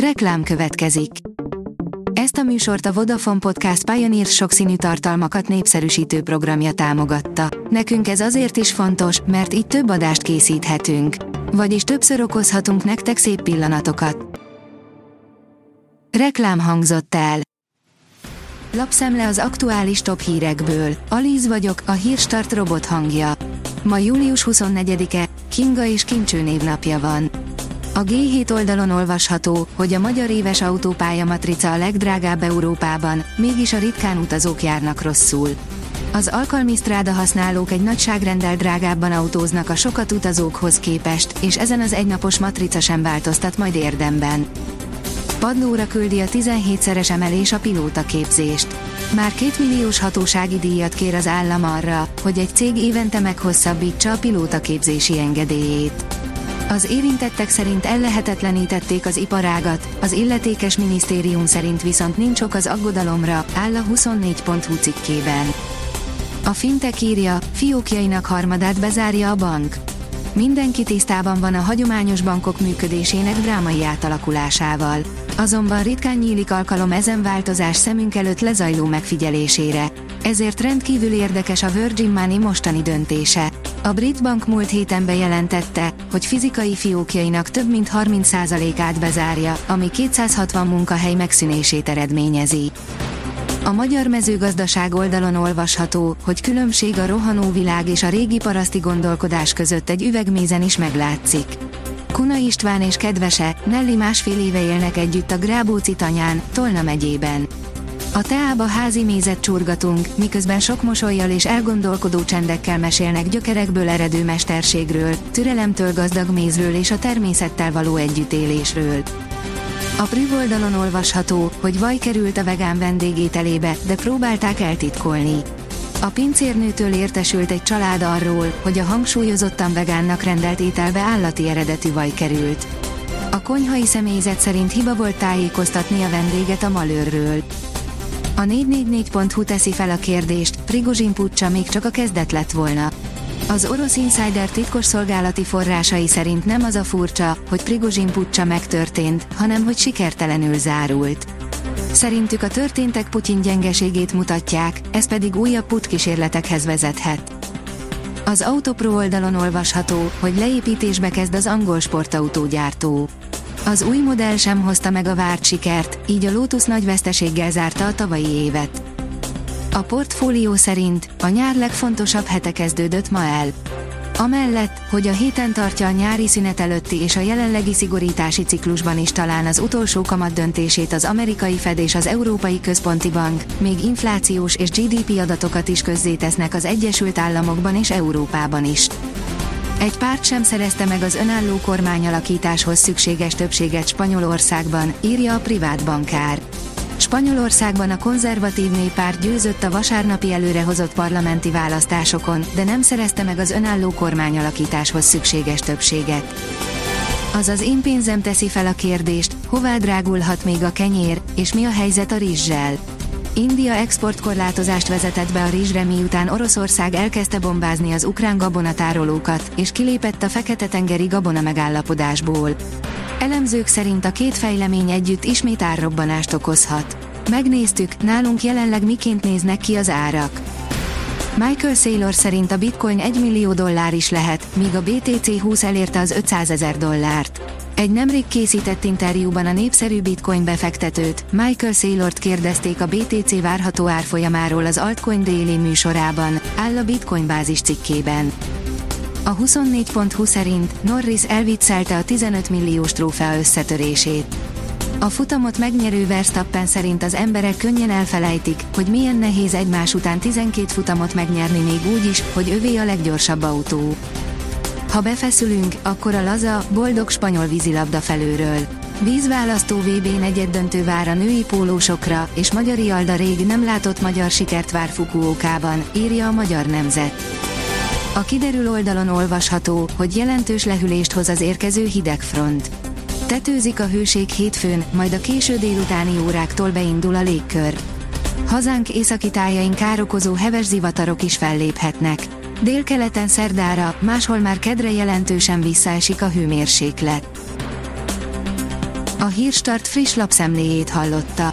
Reklám következik. Ezt a műsort a Vodafone Podcast Pioneer sokszínű tartalmakat népszerűsítő programja támogatta. Nekünk ez azért is fontos, mert így több adást készíthetünk. Vagyis többször okozhatunk nektek szép pillanatokat. Reklám hangzott el. Lapszemle az aktuális top hírekből. Alíz vagyok, a hírstart robot hangja. Ma július 24-e, Kinga és Kincső névnapja van. A G7 oldalon olvasható, hogy a magyar éves autópálya matrica a legdrágább Európában, mégis a ritkán utazók járnak rosszul. Az alkalmi stráda használók egy nagyságrendel drágábban autóznak a sokat utazókhoz képest, és ezen az egynapos matrica sem változtat majd érdemben. Padlóra küldi a 17-szeres emelés a pilótaképzést. Már két milliós hatósági díjat kér az állam arra, hogy egy cég évente meghosszabbítsa a pilótaképzési engedélyét. Az érintettek szerint ellehetetlenítették az iparágat, az illetékes minisztérium szerint viszont nincs ok az aggodalomra, áll a 24.hu cikkében. A fintek írja, fiókjainak harmadát bezárja a bank. Mindenki tisztában van a hagyományos bankok működésének drámai átalakulásával. Azonban ritkán nyílik alkalom ezen változás szemünk előtt lezajló megfigyelésére. Ezért rendkívül érdekes a Virgin Money mostani döntése. A brit bank múlt héten bejelentette, hogy fizikai fiókjainak több mint 30%-át bezárja, ami 260 munkahely megszűnését eredményezi. A magyar mezőgazdaság oldalon olvasható, hogy különbség a rohanó világ és a régi paraszti gondolkodás között egy üvegmézen is meglátszik. Kuna István és kedvese, Nelly másfél éve élnek együtt a Grábóci tanyán, Tolna megyében. A teába házi mézet csurgatunk, miközben sok mosolyjal és elgondolkodó csendekkel mesélnek gyökerekből eredő mesterségről, türelemtől gazdag mézről és a természettel való együttélésről. A Prüv oldalon olvasható, hogy vaj került a vegán vendégételébe, de próbálták eltitkolni. A pincérnőtől értesült egy család arról, hogy a hangsúlyozottan vegánnak rendelt ételbe állati eredetű vaj került. A konyhai személyzet szerint hiba volt tájékoztatni a vendéget a malőrről. A 444.hu teszi fel a kérdést, Prigozsin pucsa még csak a kezdet lett volna. Az orosz insider titkos szolgálati forrásai szerint nem az a furcsa, hogy Prigozsin pucsa megtörtént, hanem hogy sikertelenül zárult. Szerintük a történtek Putyin gyengeségét mutatják, ez pedig újabb put kísérletekhez vezethet. Az Autopro oldalon olvasható, hogy leépítésbe kezd az angol sportautógyártó. Az új modell sem hozta meg a várt sikert, így a Lotus nagy veszteséggel zárta a tavalyi évet. A portfólió szerint a nyár legfontosabb hete kezdődött ma el. Amellett, hogy a héten tartja a nyári szünet előtti és a jelenlegi szigorítási ciklusban is talán az utolsó kamat döntését az amerikai Fed és az Európai Központi Bank, még inflációs és GDP adatokat is közzétesznek az Egyesült Államokban és Európában is. Egy párt sem szerezte meg az önálló kormányalakításhoz szükséges többséget Spanyolországban, írja a privát bankár. Spanyolországban a konzervatív néppárt győzött a vasárnapi előrehozott parlamenti választásokon, de nem szerezte meg az önálló kormányalakításhoz szükséges többséget. Azaz én pénzem teszi fel a kérdést, hová drágulhat még a kenyér, és mi a helyzet a rizssel. India exportkorlátozást vezetett be a rizsre miután Oroszország elkezdte bombázni az ukrán gabonatárolókat, és kilépett a Fekete-tengeri gabona megállapodásból. Elemzők szerint a két fejlemény együtt ismét árrobbanást okozhat. Megnéztük, nálunk jelenleg miként néznek ki az árak. Michael Saylor szerint a bitcoin 1 millió dollár is lehet, míg a BTC 20 elérte az 500 ezer dollárt. Egy nemrég készített interjúban a népszerű bitcoin befektetőt, Michael Saylort kérdezték a BTC várható árfolyamáról az Altcoin Daily műsorában, áll a Bitcoin bázis cikkében. A 24.20 szerint Norris elviccelte a 15 milliós trófea összetörését. A futamot megnyerő Verstappen szerint az emberek könnyen elfelejtik, hogy milyen nehéz egymás után 12 futamot megnyerni még úgy is, hogy övé a leggyorsabb autó. Ha befeszülünk, akkor a laza, boldog spanyol vízilabda felőről. Vízválasztó VB negyeddöntő vár a női pólósokra, és Magyari Alda rég nem látott magyar sikert vár Fukuókában, írja a Magyar Nemzet. A kiderül oldalon olvasható, hogy jelentős lehűlést hoz az érkező hidegfront. Tetőzik a hőség hétfőn, majd a késő délutáni óráktól beindul a légkör. Hazánk északi tájain károkozó heves zivatarok is felléphetnek. Délkeleten szerdára, máshol már kedre jelentősen visszaesik a hőmérséklet. A Hírstart friss lapszemléjét hallotta.